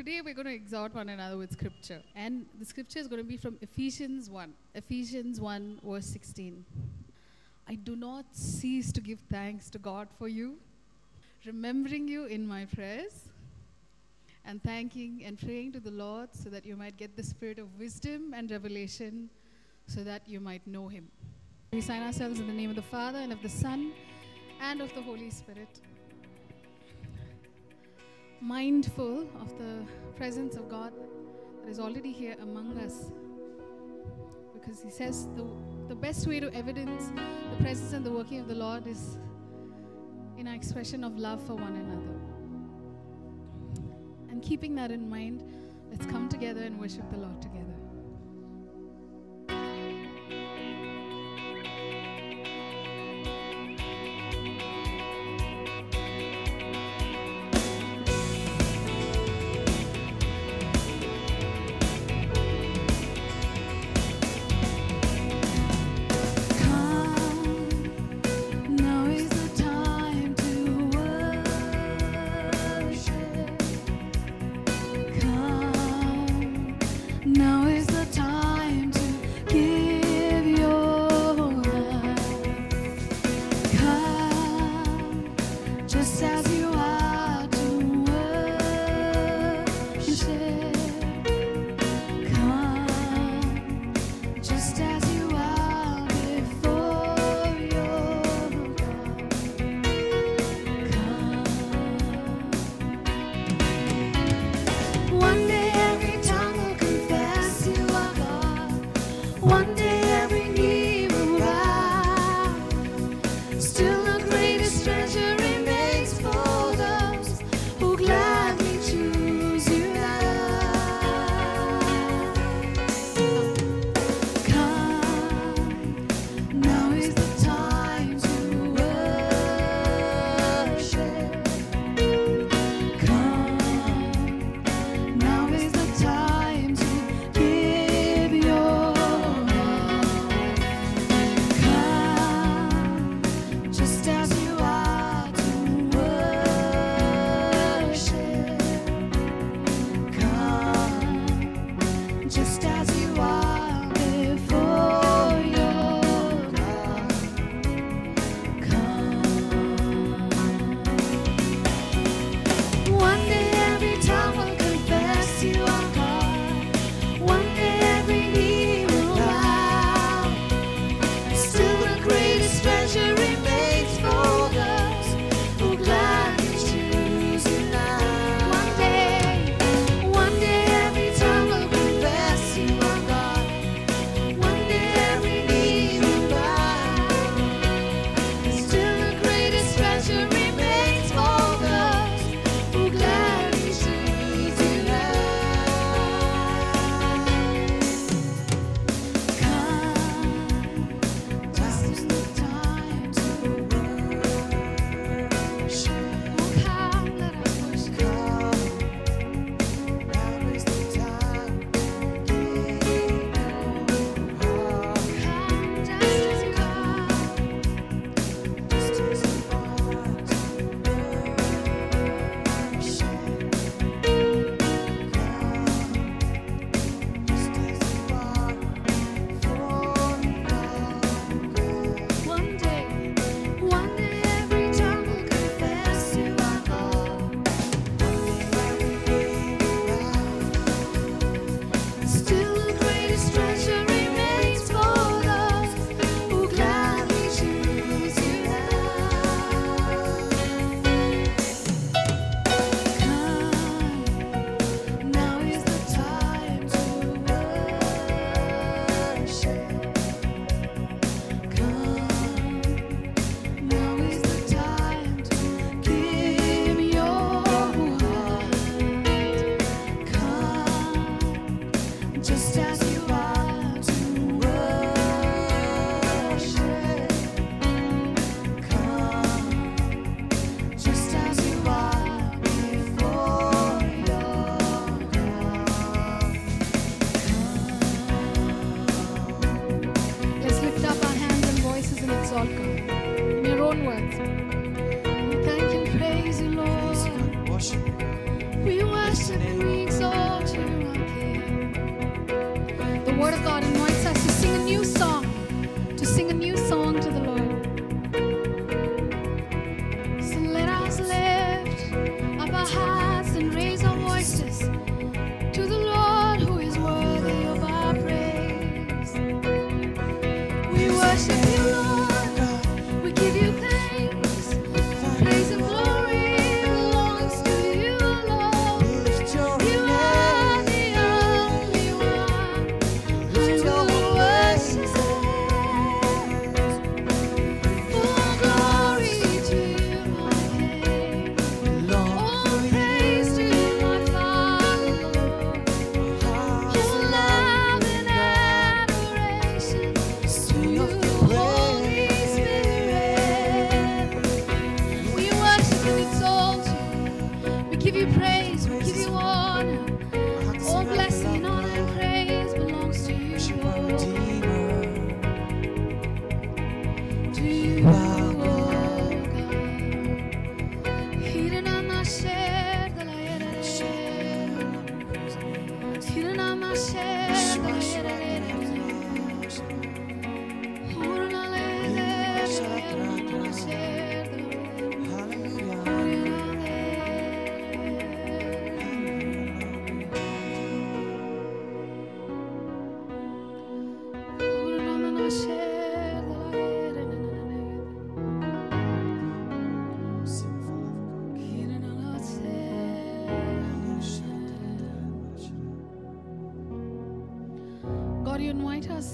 Today we're going to exhort one another with scripture. And the scripture is going to be from Ephesians 1. Ephesians 1, verse 16. I do not cease to give thanks to God for you, remembering you in my prayers, and thanking and praying to the Lord so that you might get the spirit of wisdom and revelation, so that you might know him. We sign ourselves in the name of the Father, and of the Son, and of the Holy Spirit mindful of the presence of God that is already here among us. Because he says the, the best way to evidence the presence and the working of the Lord is in our expression of love for one another. And keeping that in mind, let's come together and worship the Lord together.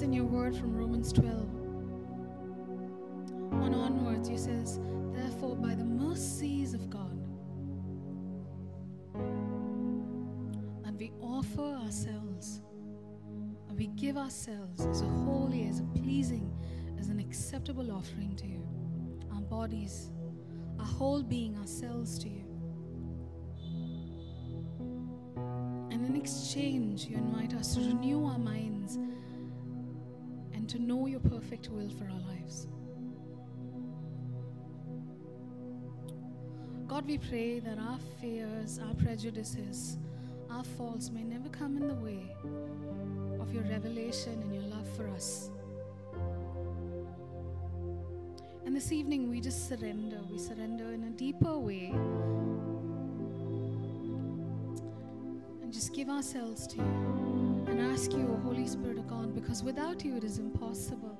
In your word from Romans 12. On onwards, you says, Therefore, by the mercies of God, and we offer ourselves, and we give ourselves as a holy, as a pleasing, as an acceptable offering to you, our bodies, our whole being, ourselves to you. And in exchange, you invite us to renew our minds and to know your perfect will for our lives. God, we pray that our fears, our prejudices, our faults may never come in the way of your revelation and your love for us. And this evening, we just surrender. We surrender in a deeper way and just give ourselves to you and ask you, O Holy Spirit of God, because without you it is impossible.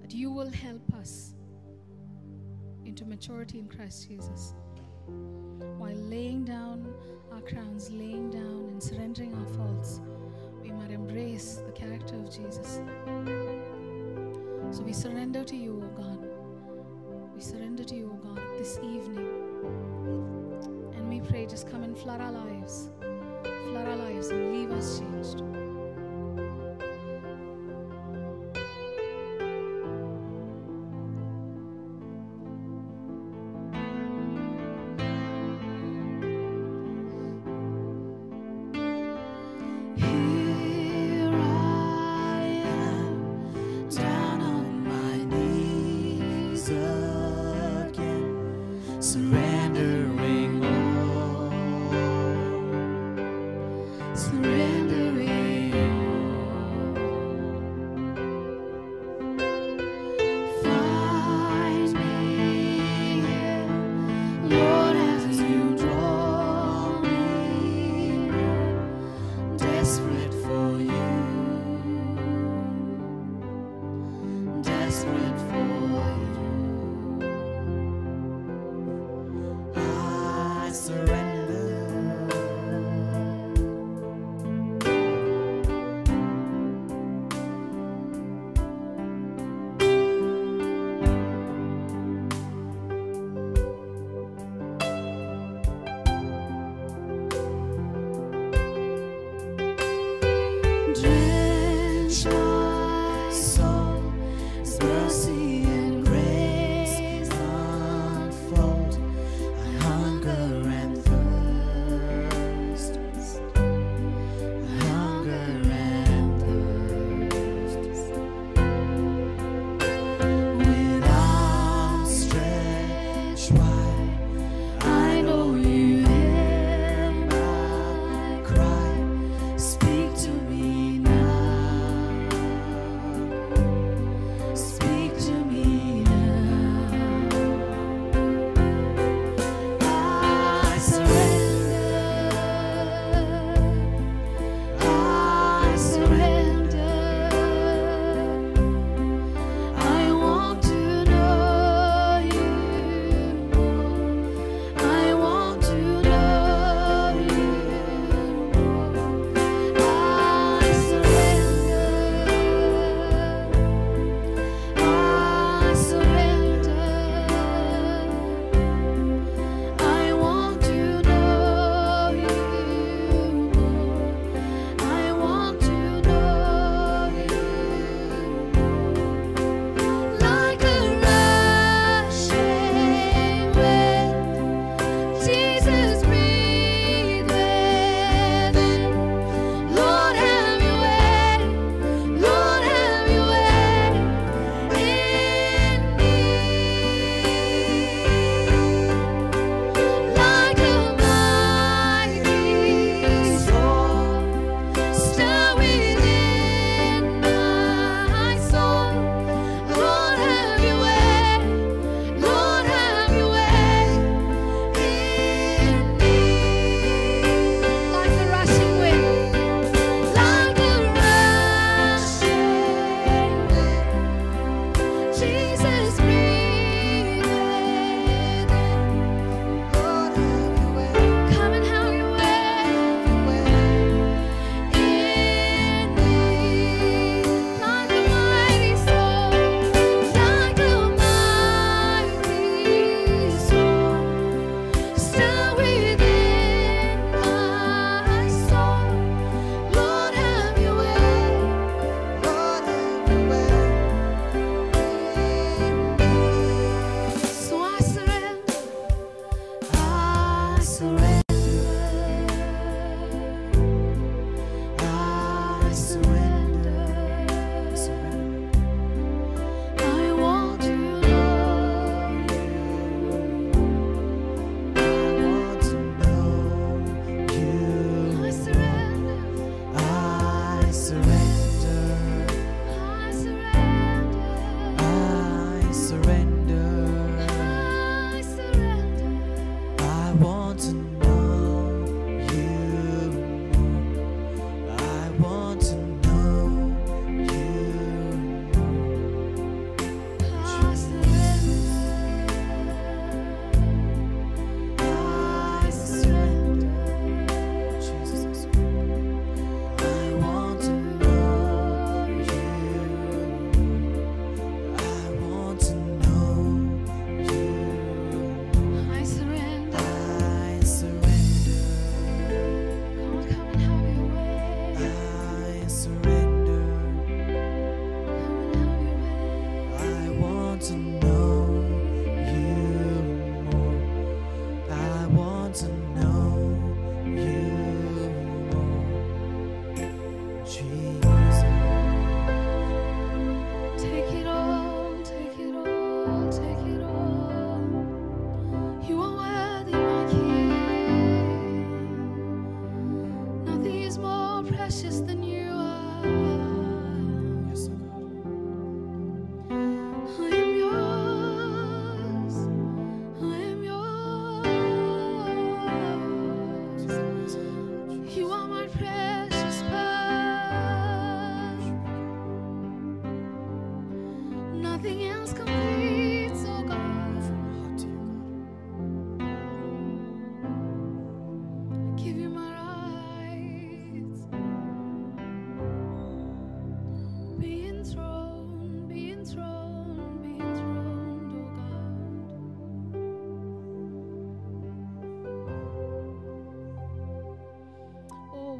That you will help us into maturity in Christ Jesus while laying down our crowns, laying down and surrendering our faults, we might embrace the character of Jesus. So we surrender to you, O God. We surrender to you, O God, this evening. Pray, just come and flood our lives. Flood our lives and leave us changed.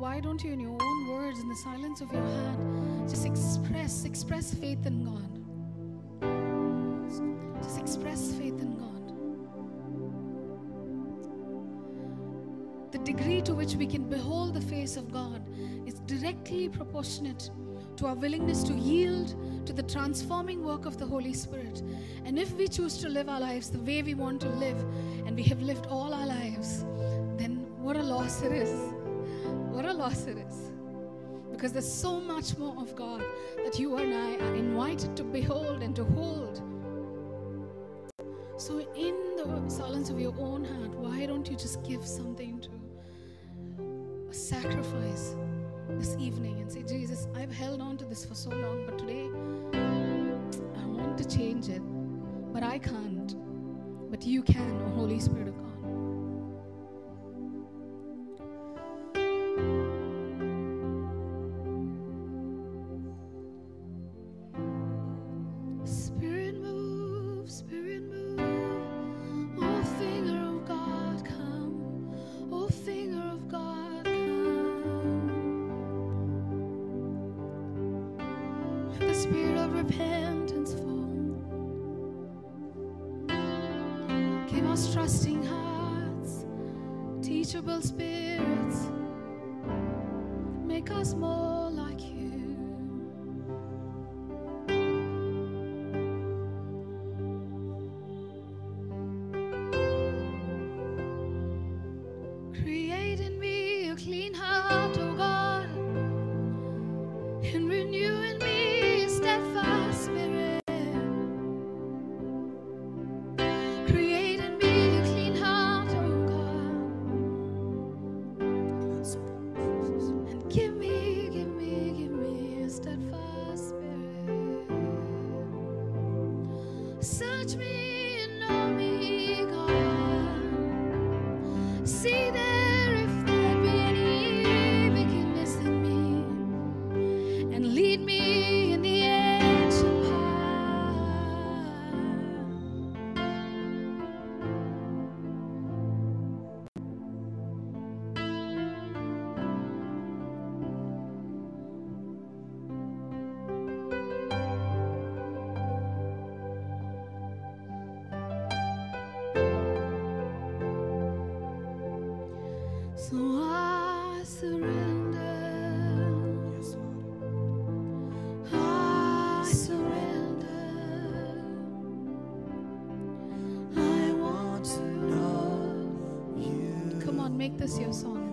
Why don't you, in your own words, in the silence of your heart, just express, express faith in God? Just express faith in God. The degree to which we can behold the face of God is directly proportionate to our willingness to yield to the transforming work of the Holy Spirit. And if we choose to live our lives the way we want to live, and we have lived all our lives, then what a loss it is. It is. Because there's so much more of God that you and I are invited to behold and to hold. So, in the silence of your own heart, why don't you just give something to a sacrifice this evening and say, Jesus, I've held on to this for so long, but today I want to change it, but I can't. But you can, Holy Spirit of God. Come on,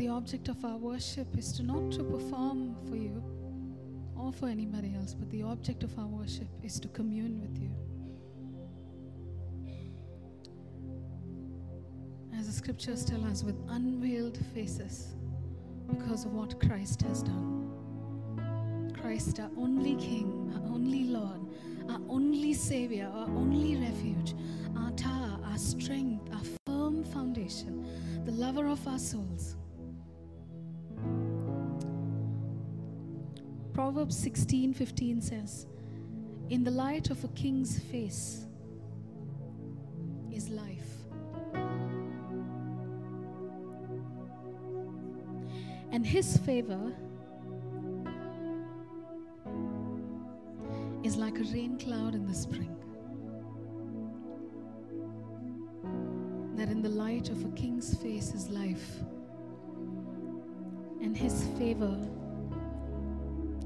the object of our worship is to not to perform for you or for anybody else, but the object of our worship is to commune with you. As the scriptures tell us, with unveiled faces because of what Christ has done. Christ, our only King, our only Lord, our only Savior, our only refuge, our tower, our strength, our firm foundation, the lover of our souls. Proverbs 16 15 says, In the light of a king's face is life. And his favor is like a rain cloud in the spring. That in the light of a king's face is life, and his favor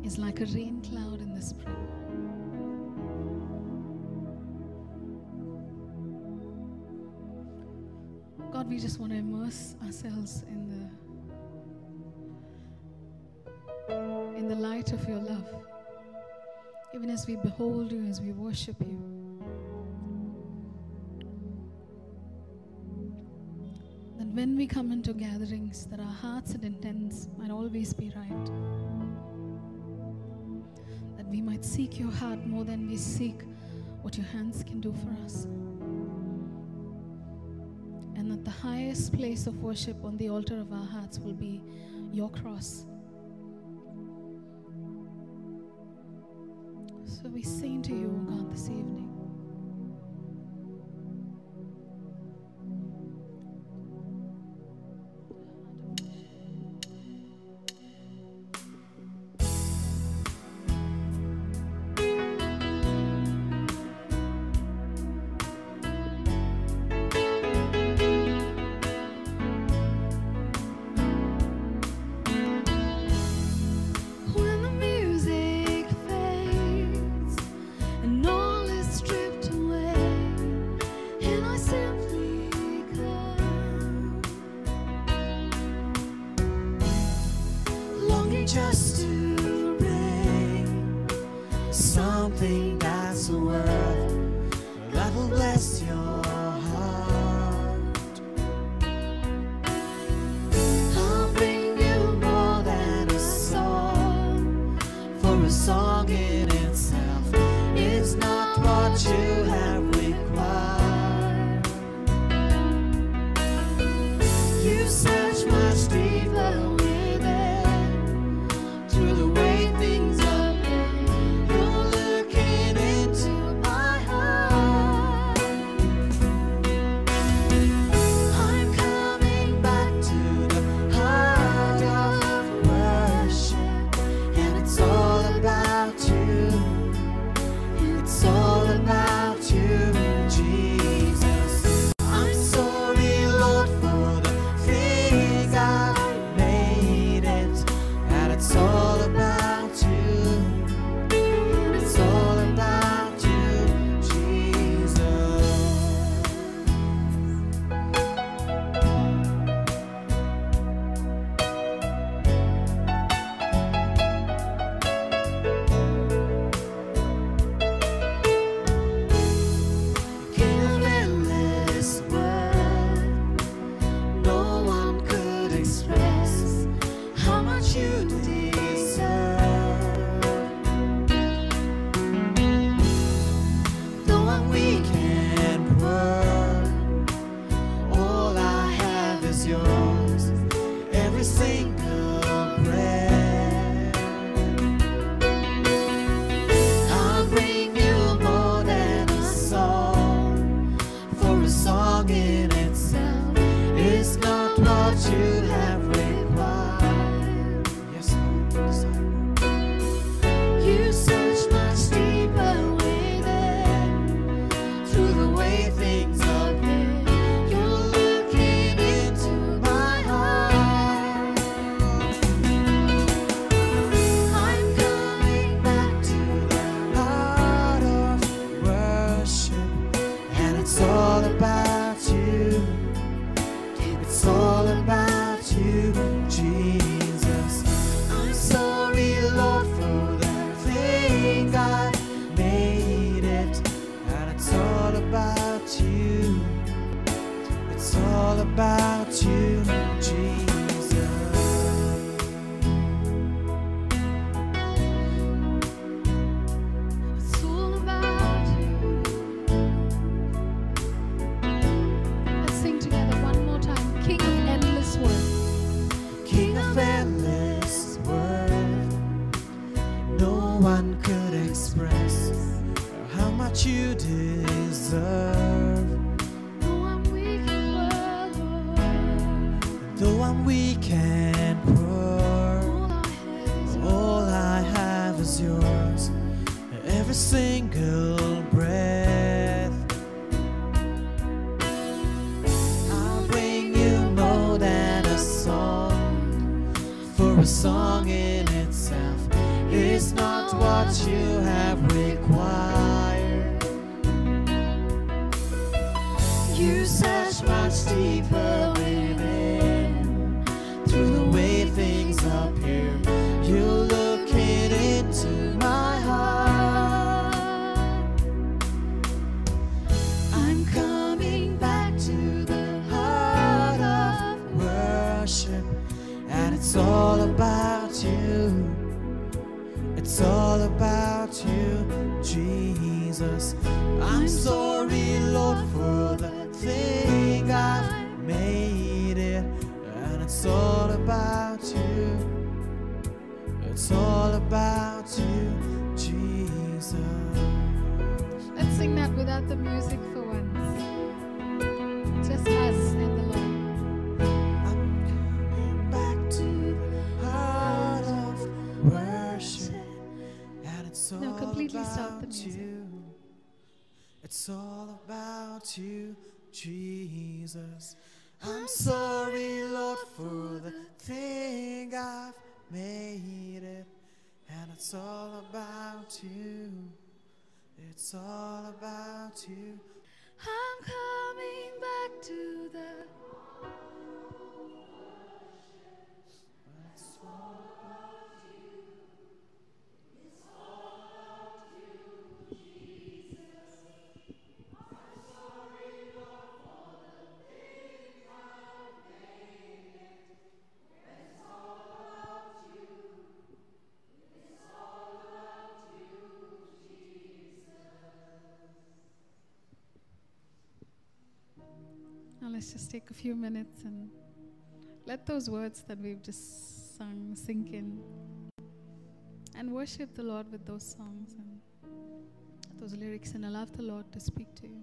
is like a rain cloud in the spring. God, we just want to immerse ourselves in the in the light of your love. Even as we behold you, as we worship you. That when we come into gatherings, that our hearts and intents might always be right. Seek your heart more than we seek what your hands can do for us. And that the highest place of worship on the altar of our hearts will be your cross. So we sing to you, God, this evening. All For a song in itself is not what you have required. You search much deeper sing the music for once. Just us and the Lord. I'm coming back to the heart of worship, and it's all No, completely about stop the music. you. It's all about you, Jesus. I'm sorry, Lord, for the thing I've made it, and it's all about you. It's all about you. I'm coming back to the let's just take a few minutes and let those words that we've just sung sink in. And worship the Lord with those songs and those lyrics and allow the Lord to speak to you.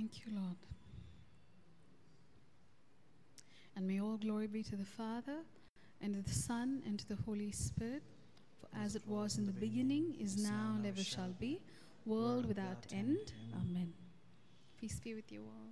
Thank you, Lord. And may all glory be to the Father, and to the Son, and to the Holy Spirit, for as it was in the beginning, is now, and ever shall be, world without end. Amen. Peace be with you all.